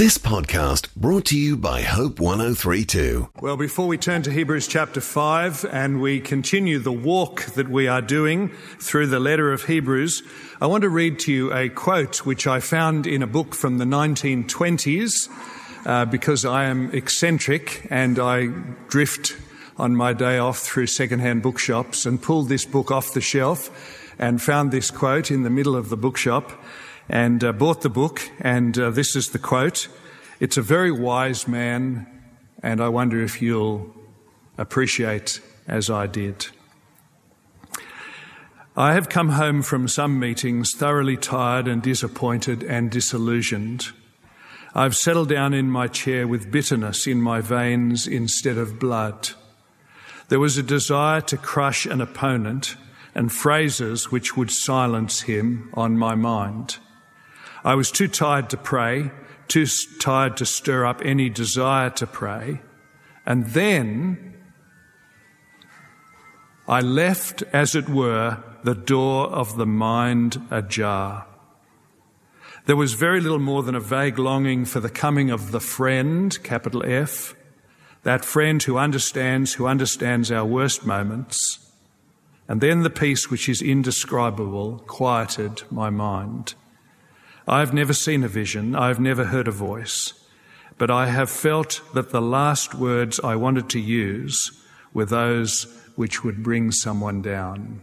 This podcast brought to you by Hope 1032. Well, before we turn to Hebrews chapter 5 and we continue the walk that we are doing through the letter of Hebrews, I want to read to you a quote which I found in a book from the 1920s uh, because I am eccentric and I drift on my day off through secondhand bookshops and pulled this book off the shelf and found this quote in the middle of the bookshop and uh, bought the book, and uh, this is the quote. It's a very wise man, and I wonder if you'll appreciate as I did. I have come home from some meetings thoroughly tired and disappointed and disillusioned. I've settled down in my chair with bitterness in my veins instead of blood. There was a desire to crush an opponent and phrases which would silence him on my mind. I was too tired to pray, too tired to stir up any desire to pray. And then I left, as it were, the door of the mind ajar. There was very little more than a vague longing for the coming of the friend, capital F, that friend who understands, who understands our worst moments. And then the peace which is indescribable quieted my mind. I've never seen a vision, I've never heard a voice, but I have felt that the last words I wanted to use were those which would bring someone down.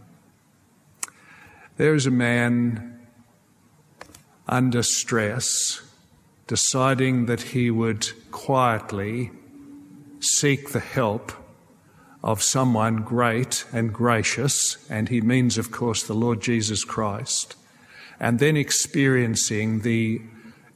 There is a man under stress deciding that he would quietly seek the help of someone great and gracious, and he means, of course, the Lord Jesus Christ and then experiencing the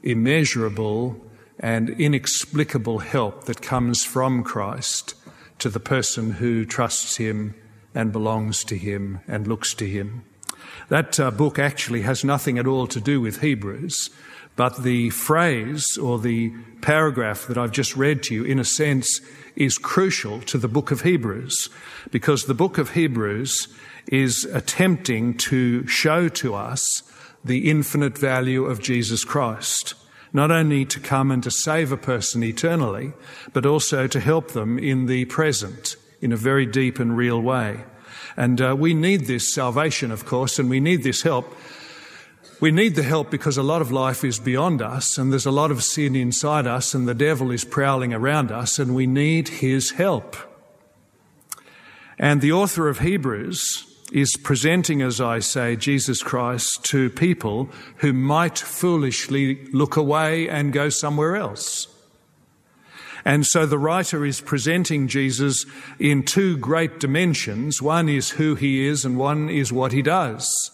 immeasurable and inexplicable help that comes from Christ to the person who trusts Him and belongs to Him and looks to Him. That uh, book actually has nothing at all to do with Hebrews, but the phrase or the paragraph that I've just read to you, in a sense, is crucial to the book of Hebrews, because the book of Hebrews is attempting to show to us the infinite value of Jesus Christ, not only to come and to save a person eternally, but also to help them in the present in a very deep and real way. And uh, we need this salvation, of course, and we need this help. We need the help because a lot of life is beyond us, and there's a lot of sin inside us, and the devil is prowling around us, and we need his help. And the author of Hebrews is presenting, as I say, Jesus Christ to people who might foolishly look away and go somewhere else. And so the writer is presenting Jesus in two great dimensions. One is who he is and one is what he does.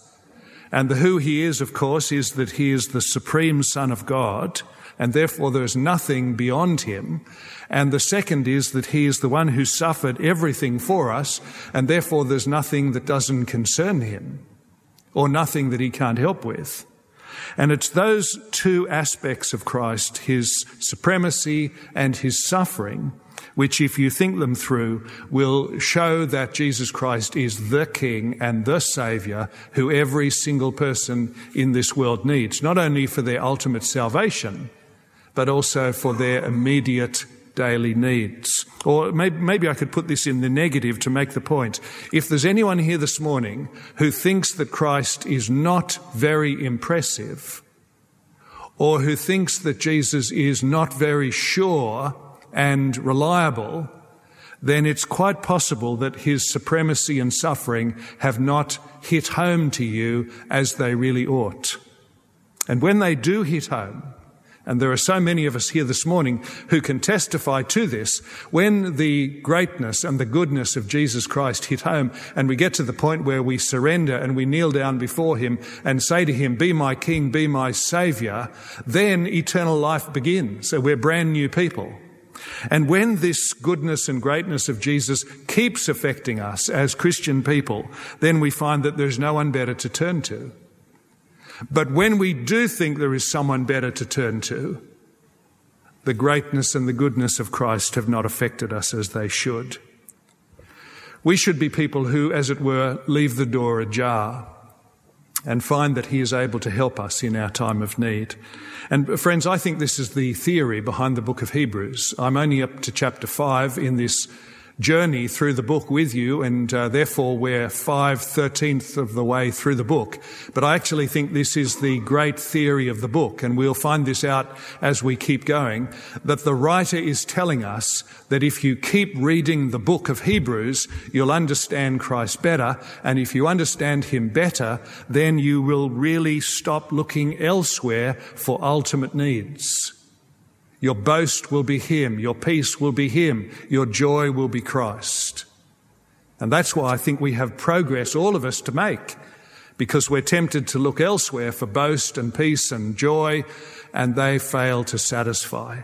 And the who he is, of course, is that he is the supreme son of God and therefore there is nothing beyond him. And the second is that he is the one who suffered everything for us, and therefore there's nothing that doesn't concern him, or nothing that he can't help with. And it's those two aspects of Christ, his supremacy and his suffering, which, if you think them through, will show that Jesus Christ is the King and the Saviour who every single person in this world needs, not only for their ultimate salvation, but also for their immediate daily needs. Or maybe, maybe, I could put this in the negative to make the point. If there's anyone here this morning who thinks that Christ is not very impressive, or who thinks that Jesus is not very sure and reliable, then it's quite possible that his supremacy and suffering have not hit home to you as they really ought. And when they do hit home, and there are so many of us here this morning who can testify to this. When the greatness and the goodness of Jesus Christ hit home and we get to the point where we surrender and we kneel down before Him and say to Him, be my King, be my Savior, then eternal life begins. So we're brand new people. And when this goodness and greatness of Jesus keeps affecting us as Christian people, then we find that there's no one better to turn to. But when we do think there is someone better to turn to, the greatness and the goodness of Christ have not affected us as they should. We should be people who, as it were, leave the door ajar. and find that He is able to help us in our time of need. And uh, friends, I think this is the theory behind the book of Hebrews. I'm only up to chapter five in this journey through the book with you, and uh, therefore we're five thirteenth of the way through the book. But I actually think this is the great theory of the book, and we'll find this out as we keep going, that the writer is telling us that if you keep reading the book of Hebrews, you'll understand Christ better, and if you understand Him better, then you will really stop looking elsewhere for ultimate needs. Your boast will be Him. Your peace will be Him. Your joy will be Christ. And that's why I think we have progress, all of us, to make, because we're tempted to look elsewhere for boast and peace and joy, and they fail to satisfy.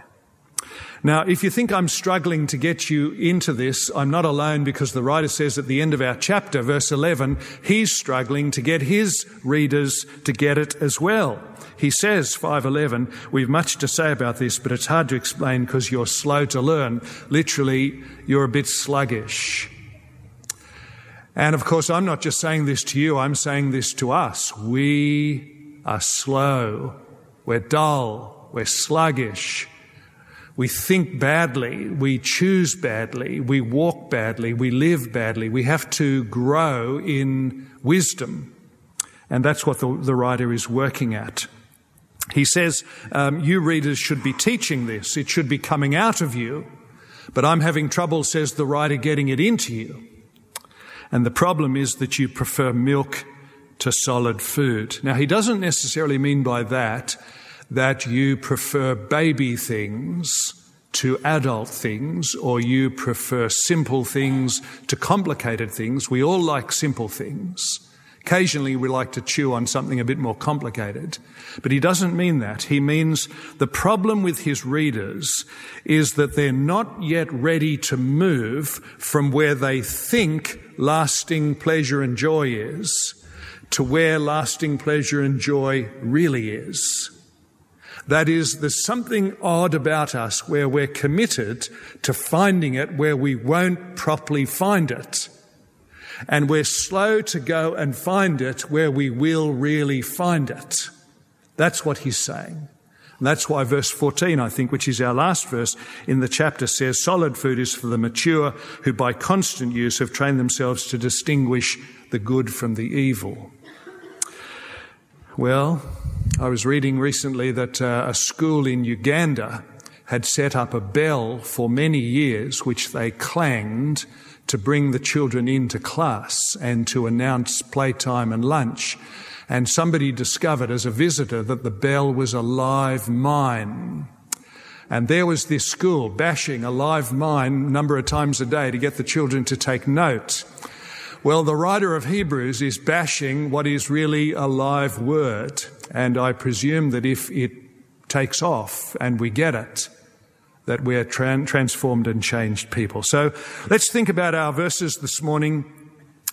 Now, if you think I'm struggling to get you into this, I'm not alone because the writer says at the end of our chapter, verse 11, he's struggling to get his readers to get it as well. He says, 511, we've much to say about this, but it's hard to explain because you're slow to learn. Literally, you're a bit sluggish. And of course, I'm not just saying this to you, I'm saying this to us. We are slow. We're dull. We're sluggish. We think badly. We choose badly. We walk badly. We live badly. We have to grow in wisdom. And that's what the, the writer is working at. He says, um, You readers should be teaching this, it should be coming out of you, but I'm having trouble, says the writer, getting it into you. And the problem is that you prefer milk to solid food. Now, he doesn't necessarily mean by that that you prefer baby things to adult things or you prefer simple things to complicated things. We all like simple things. Occasionally we like to chew on something a bit more complicated. But he doesn't mean that. He means the problem with his readers is that they're not yet ready to move from where they think lasting pleasure and joy is to where lasting pleasure and joy really is. That is, there's something odd about us where we're committed to finding it where we won't properly find it and we're slow to go and find it where we will really find it. That's what he's saying. And that's why verse 14, I think, which is our last verse in the chapter says, solid food is for the mature who by constant use have trained themselves to distinguish the good from the evil. Well, I was reading recently that uh, a school in Uganda had set up a bell for many years, which they clanged to bring the children into class and to announce playtime and lunch. And somebody discovered as a visitor that the bell was a live mine. And there was this school bashing a live mine a number of times a day to get the children to take note. Well, the writer of Hebrews is bashing what is really a live word. And I presume that if it takes off and we get it, that we're tra- transformed and changed people. So let's think about our verses this morning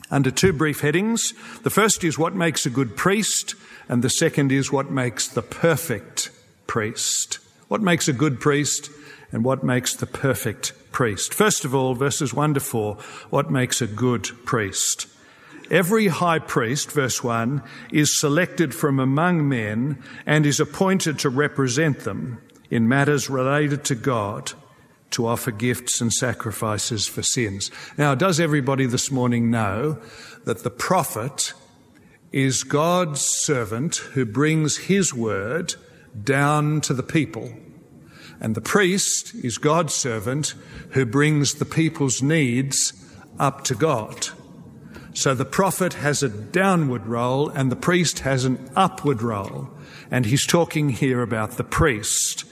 under two brief headings. The first is what makes a good priest, and the second is what makes the perfect priest. What makes a good priest and what makes the perfect priest? First of all, verses 1 to 4, what makes a good priest? Every high priest, verse 1, is selected from among men and is appointed to represent them in matters related to God to offer gifts and sacrifices for sins. Now, does everybody this morning know that the prophet is God's servant who brings his word down to the people? And the priest is God's servant who brings the people's needs up to God. So the prophet has a downward role and the priest has an upward role. And he's talking here about the priest.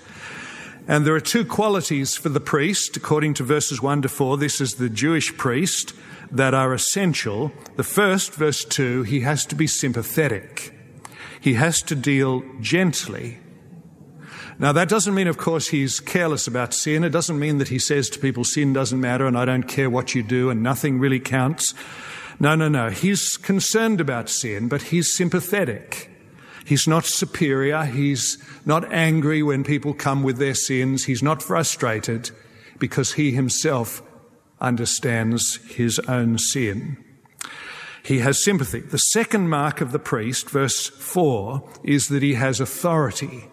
And there are two qualities for the priest, according to verses 1 to 4. This is the Jewish priest that are essential. The first, verse 2, he has to be sympathetic. He has to deal gently. Now, that doesn't mean, of course, he's careless about sin. It doesn't mean that he says to people, sin doesn't matter and I don't care what you do and nothing really counts. No, no, no. He's concerned about sin, but he's sympathetic. He's not superior. He's not angry when people come with their sins. He's not frustrated because he himself understands his own sin. He has sympathy. The second mark of the priest, verse 4, is that he has authority.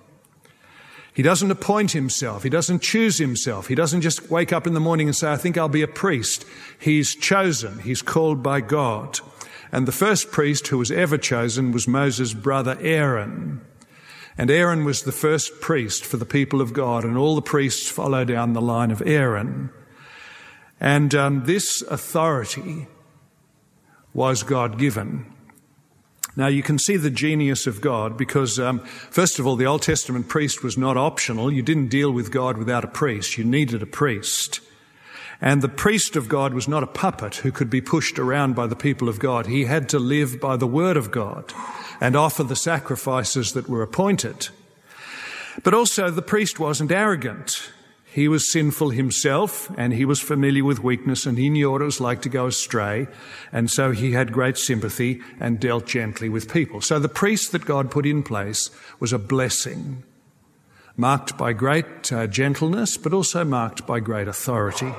He doesn't appoint himself. He doesn't choose himself. He doesn't just wake up in the morning and say, I think I'll be a priest. He's chosen. He's called by God. And the first priest who was ever chosen was Moses' brother Aaron. And Aaron was the first priest for the people of God, and all the priests follow down the line of Aaron. And um, this authority was God given. Now you can see the genius of God because, um, first of all, the Old Testament priest was not optional. You didn't deal with God without a priest. You needed a priest. And the priest of God was not a puppet who could be pushed around by the people of God. He had to live by the word of God and offer the sacrifices that were appointed. But also the priest wasn't arrogant. He was sinful himself and he was familiar with weakness and he knew what it was like to go astray. And so he had great sympathy and dealt gently with people. So the priest that God put in place was a blessing, marked by great uh, gentleness, but also marked by great authority.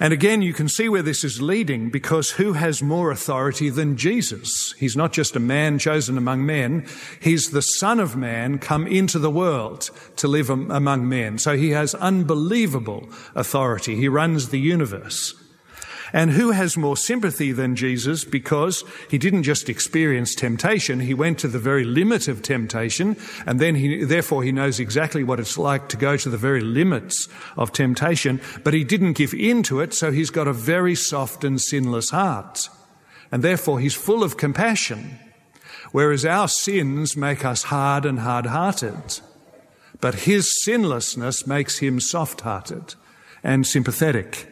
And again, you can see where this is leading because who has more authority than Jesus? He's not just a man chosen among men. He's the son of man come into the world to live among men. So he has unbelievable authority. He runs the universe. And who has more sympathy than Jesus because he didn't just experience temptation, he went to the very limit of temptation, and then he, therefore he knows exactly what it's like to go to the very limits of temptation, but he didn't give in to it, so he's got a very soft and sinless heart. And therefore he's full of compassion, whereas our sins make us hard and hard hearted. But his sinlessness makes him soft hearted and sympathetic.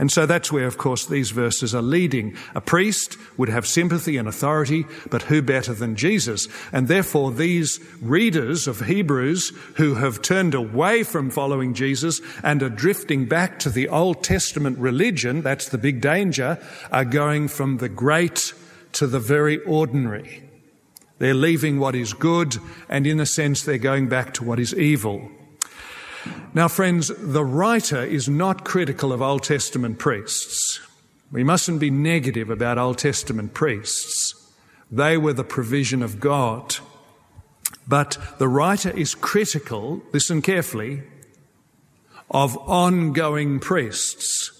And so that's where, of course, these verses are leading. A priest would have sympathy and authority, but who better than Jesus? And therefore, these readers of Hebrews who have turned away from following Jesus and are drifting back to the Old Testament religion, that's the big danger, are going from the great to the very ordinary. They're leaving what is good, and in a sense, they're going back to what is evil. Now, friends, the writer is not critical of Old Testament priests. We mustn't be negative about Old Testament priests. They were the provision of God. But the writer is critical, listen carefully, of ongoing priests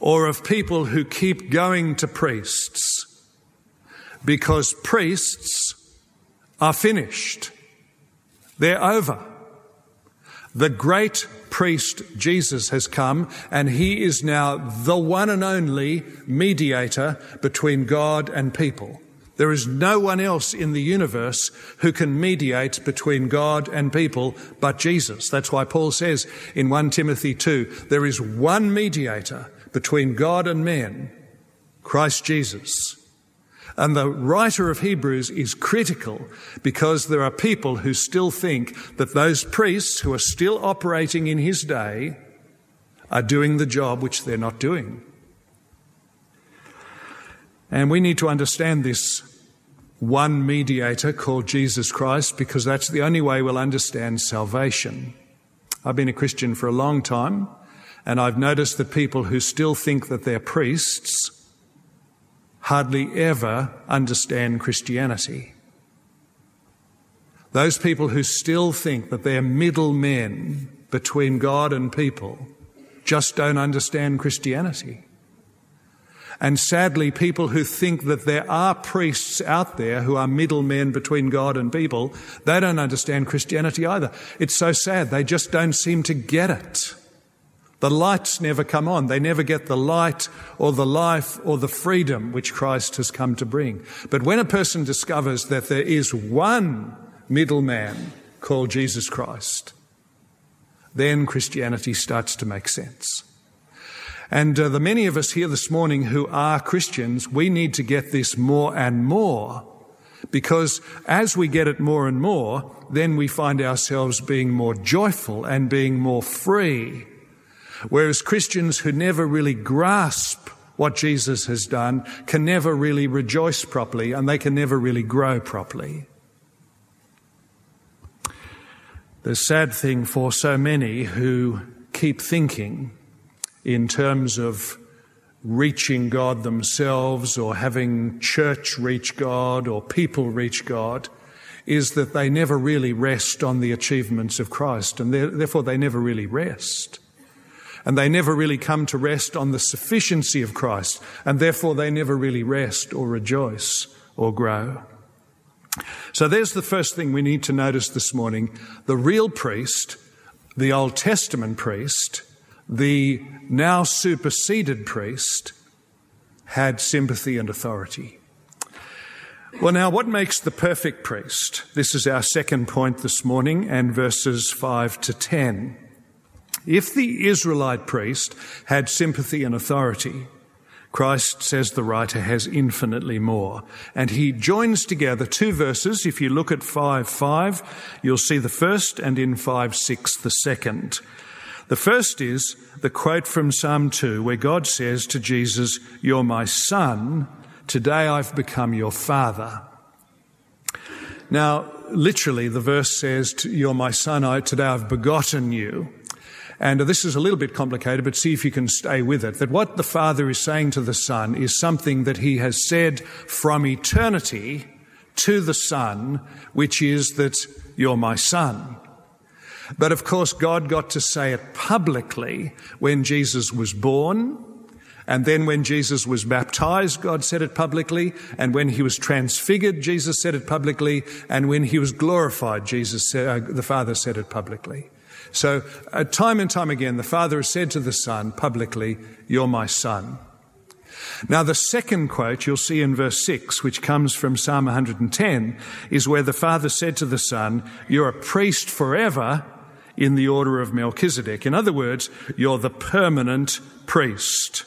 or of people who keep going to priests because priests are finished. They're over. The great priest Jesus has come and he is now the one and only mediator between God and people. There is no one else in the universe who can mediate between God and people but Jesus. That's why Paul says in 1 Timothy 2, there is one mediator between God and men, Christ Jesus. And the writer of Hebrews is critical because there are people who still think that those priests who are still operating in his day are doing the job which they're not doing. And we need to understand this one mediator called Jesus Christ because that's the only way we'll understand salvation. I've been a Christian for a long time and I've noticed that people who still think that they're priests hardly ever understand Christianity. Those people who still think that they're middlemen between God and people just don't understand Christianity. And sadly, people who think that there are priests out there who are middlemen between God and people, they don't understand Christianity either. It's so sad. They just don't seem to get it. The lights never come on. They never get the light or the life or the freedom which Christ has come to bring. But when a person discovers that there is one middleman called Jesus Christ, then Christianity starts to make sense. And uh, the many of us here this morning who are Christians, we need to get this more and more because as we get it more and more, then we find ourselves being more joyful and being more free Whereas Christians who never really grasp what Jesus has done can never really rejoice properly and they can never really grow properly. The sad thing for so many who keep thinking in terms of reaching God themselves or having church reach God or people reach God is that they never really rest on the achievements of Christ and therefore they never really rest. And they never really come to rest on the sufficiency of Christ and therefore they never really rest or rejoice or grow. So there's the first thing we need to notice this morning. The real priest, the Old Testament priest, the now superseded priest, had sympathy and authority. Well, now, what makes the perfect priest? This is our second point this morning, and verses 5 to 10. If the Israelite priest had sympathy and authority, Christ, says the writer, has infinitely more. And he joins together two verses. If you look at 5 5, you'll see the first, and in 5 6, the second. The first is the quote from Psalm 2, where God says to Jesus, You're my son, today I've become your father. Now, literally, the verse says, You're my son, I, today I've begotten you. And this is a little bit complicated, but see if you can stay with it. That what the Father is saying to the Son is something that He has said from eternity to the Son, which is that you're my Son. But of course, God got to say it publicly when Jesus was born. And then when Jesus was baptized, God said it publicly. And when he was transfigured, Jesus said it publicly. And when he was glorified, Jesus uh, the Father said it publicly. So, uh, time and time again, the Father has said to the Son publicly, You're my Son. Now, the second quote you'll see in verse 6, which comes from Psalm 110, is where the Father said to the Son, You're a priest forever in the order of Melchizedek. In other words, you're the permanent priest.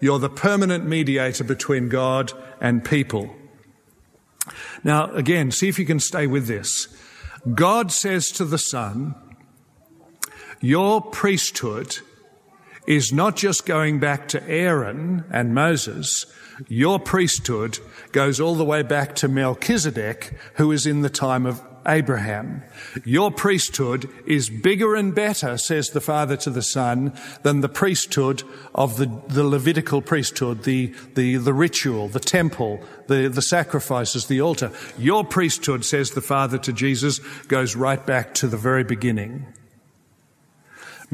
You're the permanent mediator between God and people. Now, again, see if you can stay with this. God says to the Son, your priesthood is not just going back to Aaron and Moses. Your priesthood goes all the way back to Melchizedek, who is in the time of Abraham. Your priesthood is bigger and better, says the Father to the Son, than the priesthood of the, the Levitical priesthood, the, the, the ritual, the temple, the, the sacrifices, the altar. Your priesthood, says the Father to Jesus, goes right back to the very beginning.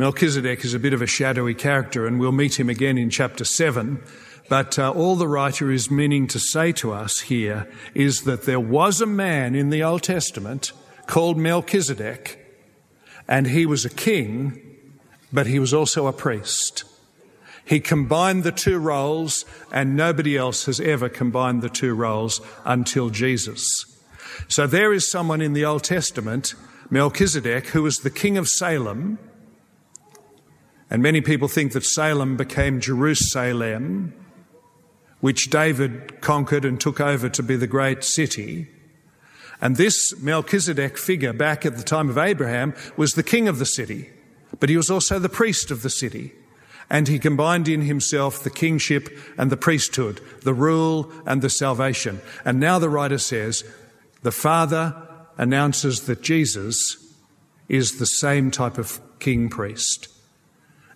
Melchizedek is a bit of a shadowy character, and we'll meet him again in chapter 7. But uh, all the writer is meaning to say to us here is that there was a man in the Old Testament called Melchizedek, and he was a king, but he was also a priest. He combined the two roles, and nobody else has ever combined the two roles until Jesus. So there is someone in the Old Testament, Melchizedek, who was the king of Salem, and many people think that Salem became Jerusalem, which David conquered and took over to be the great city. And this Melchizedek figure back at the time of Abraham was the king of the city, but he was also the priest of the city. And he combined in himself the kingship and the priesthood, the rule and the salvation. And now the writer says, the Father announces that Jesus is the same type of king priest.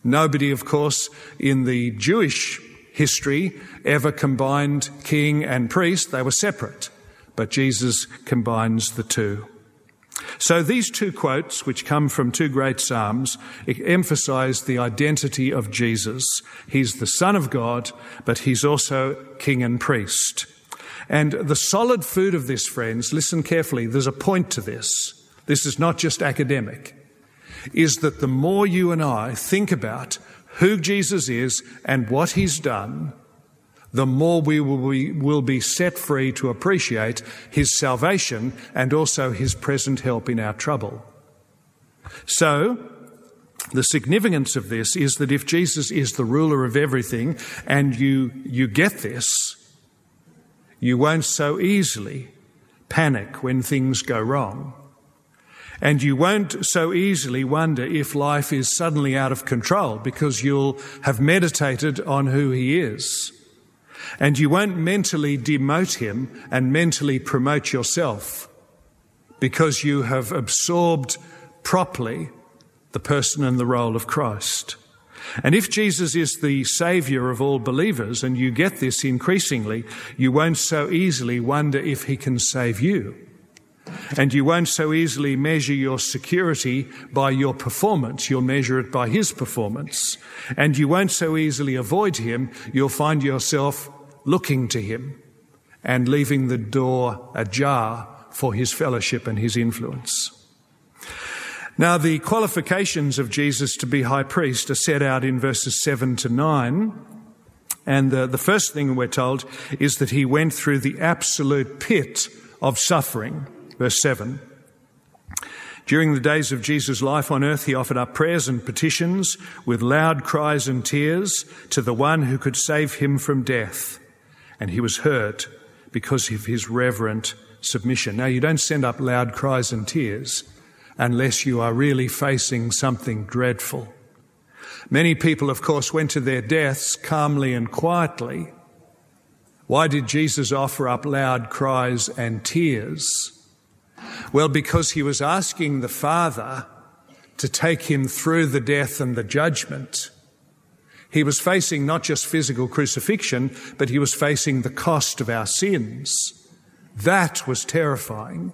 Nobody, of course, in the Jewish history ever combined king and priest. They were separate. But Jesus combines the two. So these two quotes, which come from two great Psalms, emphasize the identity of Jesus. He's the Son of God, but he's also King and priest. And the solid food of this, friends, listen carefully, there's a point to this. This is not just academic is that the more you and I think about who Jesus is and what he's done, the more we will be, will be set free to appreciate his salvation and also his present help in our trouble. So, the significance of this is that if Jesus is the ruler of everything and you, you get this, you won't so easily panic when things go wrong. And you won't so easily wonder if life is suddenly out of control because you'll have meditated on who he is. And you won't mentally demote him and mentally promote yourself because you have absorbed properly the person and the role of Christ. And if Jesus is the Savior of all believers, and you get this increasingly, you won't so easily wonder if He can save you. And you won't so easily measure your security by your performance. You'll measure it by His performance. And you won't so easily avoid Him. You'll find yourself looking to Him and leaving the door ajar for His fellowship and His influence. Now, the qualifications of Jesus to be high priest are set out in verses 7 to 9. And the, the first thing we're told is that he went through the absolute pit of suffering. Verse 7. During the days of Jesus' life on earth, he offered up prayers and petitions with loud cries and tears to the one who could save him from death. And he was hurt because of his reverent submission. Now, you don't send up loud cries and tears unless you are really facing something dreadful. Many people, of course, went to their deaths calmly and quietly. Why did Jesus offer up loud cries and tears? Well, because he was asking the Father to take him through the death and the judgment. He was facing not just physical crucifixion, but he was facing the cost of our sins. That was terrifying.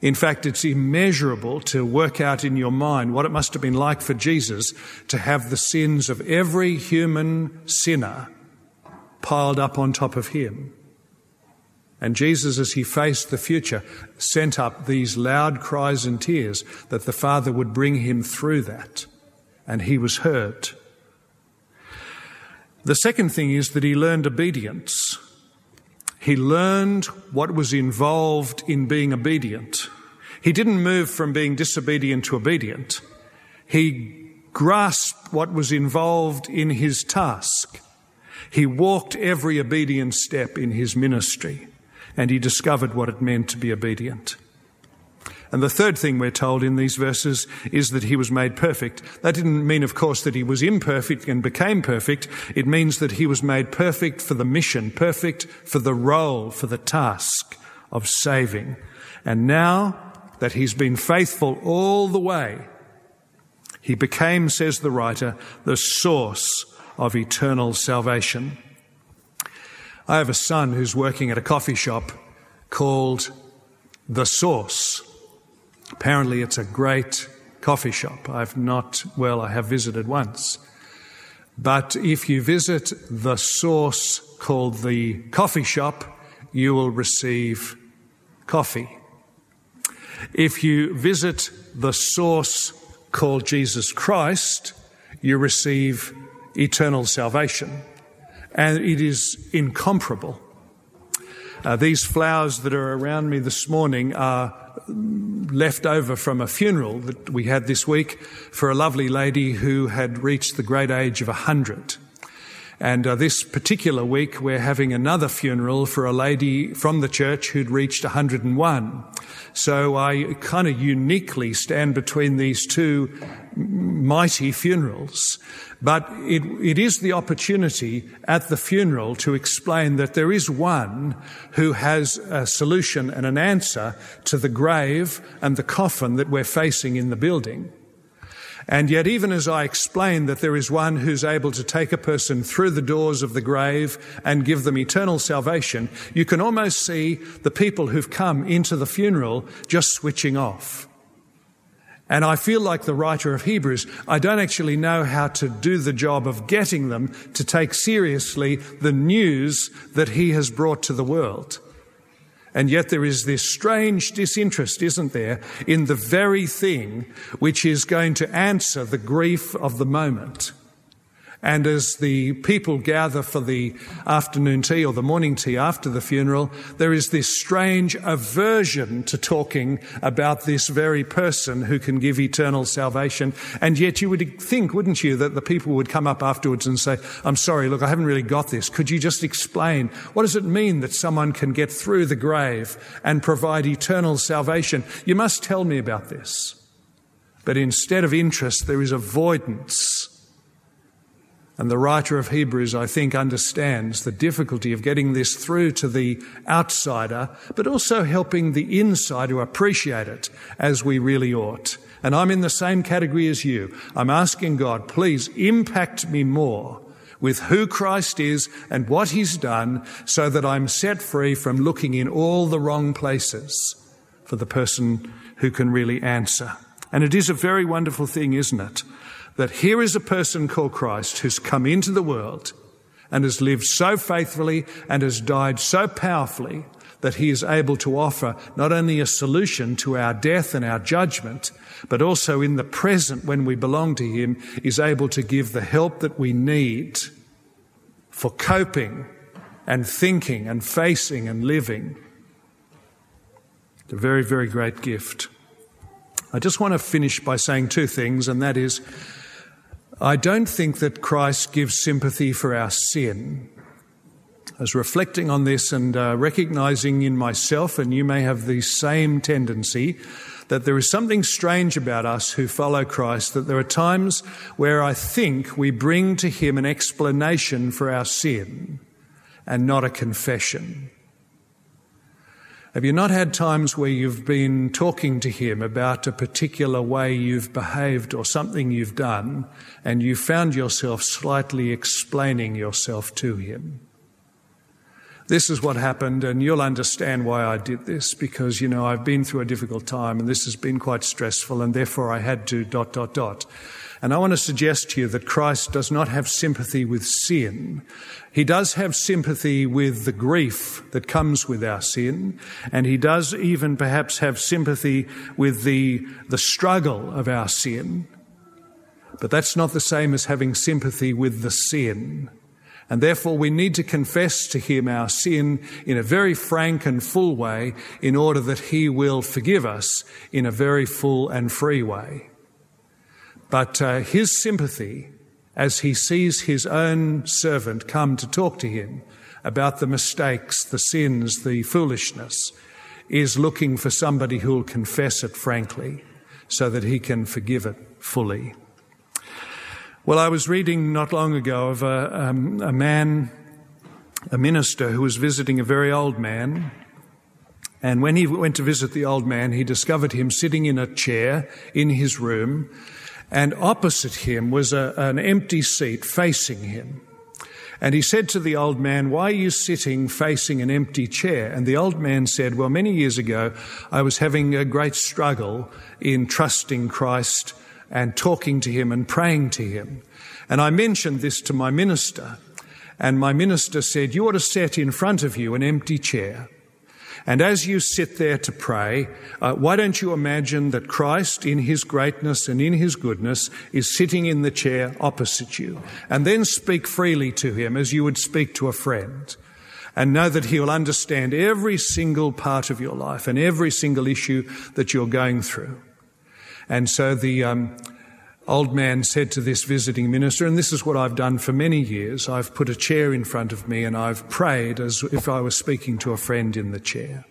In fact, it's immeasurable to work out in your mind what it must have been like for Jesus to have the sins of every human sinner piled up on top of him. And Jesus, as he faced the future, sent up these loud cries and tears that the Father would bring him through that. And he was hurt. The second thing is that he learned obedience. He learned what was involved in being obedient. He didn't move from being disobedient to obedient. He grasped what was involved in his task. He walked every obedient step in his ministry and he discovered what it meant to be obedient. And the third thing we're told in these verses is that he was made perfect. That didn't mean, of course, that he was imperfect and became perfect. It means that he was made perfect for the mission, perfect for the role, for the task of saving. And now that he's been faithful all the way, he became, says the writer, the source of eternal salvation. I have a son who's working at a coffee shop called The Source. Apparently, it's a great coffee shop. I've not, well, I have visited once. But if you visit the source called the coffee shop, you will receive coffee. If you visit the source called Jesus Christ, you receive eternal salvation. And it is incomparable. Uh, these flowers that are around me this morning are left over from a funeral that we had this week for a lovely lady who had reached the great age of 100. And uh, this particular week, we're having another funeral for a lady from the church who'd reached 101. So I kind of uniquely stand between these two mighty funerals. But it, it is the opportunity at the funeral to explain that there is one who has a solution and an answer to the grave and the coffin that we're facing in the building. And yet, even as I explain that there is one who's able to take a person through the doors of the grave and give them eternal salvation, you can almost see the people who've come into the funeral just switching off. And I feel like the writer of Hebrews, I don't actually know how to do the job of getting them to take seriously the news that he has brought to the world. And yet there is this strange disinterest, isn't there, in the very thing which is going to answer the grief of the moment. And as the people gather for the afternoon tea or the morning tea after the funeral, there is this strange aversion to talking about this very person who can give eternal salvation. And yet you would think, wouldn't you, that the people would come up afterwards and say, I'm sorry, look, I haven't really got this. Could you just explain? What does it mean that someone can get through the grave and provide eternal salvation? You must tell me about this. But instead of interest, there is avoidance and the writer of Hebrews, I think, understands the difficulty of getting this through to the outsider, but also helping the insider appreciate it as we really ought. And I'm in the same category as you. I'm asking God, please impact me more with who Christ is and what he's done so that I'm set free from looking in all the wrong places for the person who can really answer. And it is a very wonderful thing, isn't it? That here is a person called Christ who's come into the world and has lived so faithfully and has died so powerfully that he is able to offer not only a solution to our death and our judgment, but also in the present when we belong to him is able to give the help that we need for coping and thinking and facing and living. It's a very, very great gift. I just want to finish by saying two things, and that is, I don't think that Christ gives sympathy for our sin. I was reflecting on this and uh, recognizing in myself, and you may have the same tendency, that there is something strange about us who follow Christ, that there are times where I think we bring to Him an explanation for our sin and not a confession. Have you not had times where you've been talking to Him about a particular way you've behaved or something you've done, and you found yourself slightly explaining yourself to Him? This is what happened, and you'll understand why I did this because, you know, I've been through a difficult time and this has been quite stressful, and therefore I had to dot, dot, dot. And I want to suggest to you that Christ does not have sympathy with sin. He does have sympathy with the grief that comes with our sin, and he does even perhaps have sympathy with the, the struggle of our sin. But that's not the same as having sympathy with the sin. And therefore, we need to confess to Him our sin in a very frank and full way in order that He will forgive us in a very full and free way. But uh, His sympathy, as He sees His own servant come to talk to Him about the mistakes, the sins, the foolishness, is looking for somebody who will confess it frankly so that He can forgive it fully. Well, I was reading not long ago of a, um, a man, a minister, who was visiting a very old man. And when he went to visit the old man, he discovered him sitting in a chair in his room, and opposite him was a, an empty seat facing him. And he said to the old man, Why are you sitting facing an empty chair? And the old man said, Well, many years ago, I was having a great struggle in trusting Christ and talking to him and praying to him. And I mentioned this to my minister, and my minister said, You ought to set in front of you an empty chair. And as you sit there to pray, uh, why don't you imagine that Christ, in his greatness and in his goodness, is sitting in the chair opposite you? And then speak freely to him as you would speak to a friend. And know that he will understand every single part of your life and every single issue that you're going through. And so the um, old man said to this visiting minister, and this is what I've done for many years I've put a chair in front of me and I've prayed as if I was speaking to a friend in the chair.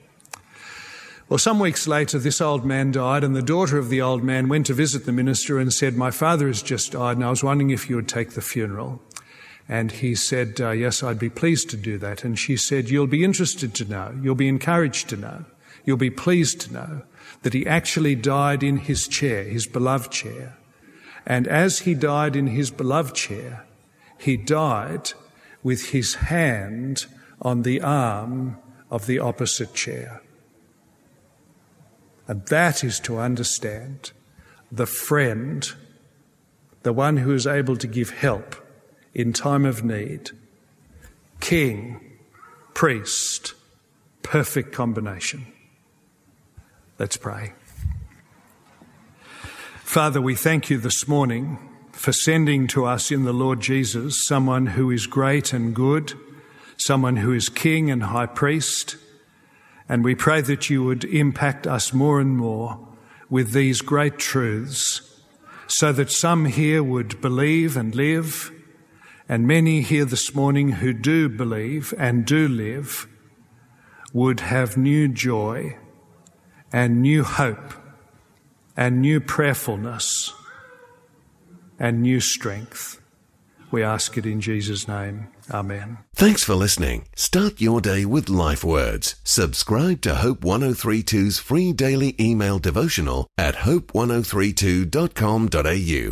Well, some weeks later, this old man died, and the daughter of the old man went to visit the minister and said, My father has just died, and I was wondering if you would take the funeral. And he said, uh, Yes, I'd be pleased to do that. And she said, You'll be interested to know, you'll be encouraged to know, you'll be pleased to know that he actually died in his chair, his beloved chair. And as he died in his beloved chair, he died with his hand on the arm of the opposite chair. And that is to understand the friend, the one who is able to give help in time of need, king, priest, perfect combination. Let's pray. Father, we thank you this morning for sending to us in the Lord Jesus someone who is great and good, someone who is King and High Priest. And we pray that you would impact us more and more with these great truths so that some here would believe and live, and many here this morning who do believe and do live would have new joy and new hope and new prayerfulness and new strength. We ask it in Jesus' name. Amen. Thanks for listening. Start your day with life words. Subscribe to Hope 1032's free daily email devotional at hope1032.com.au.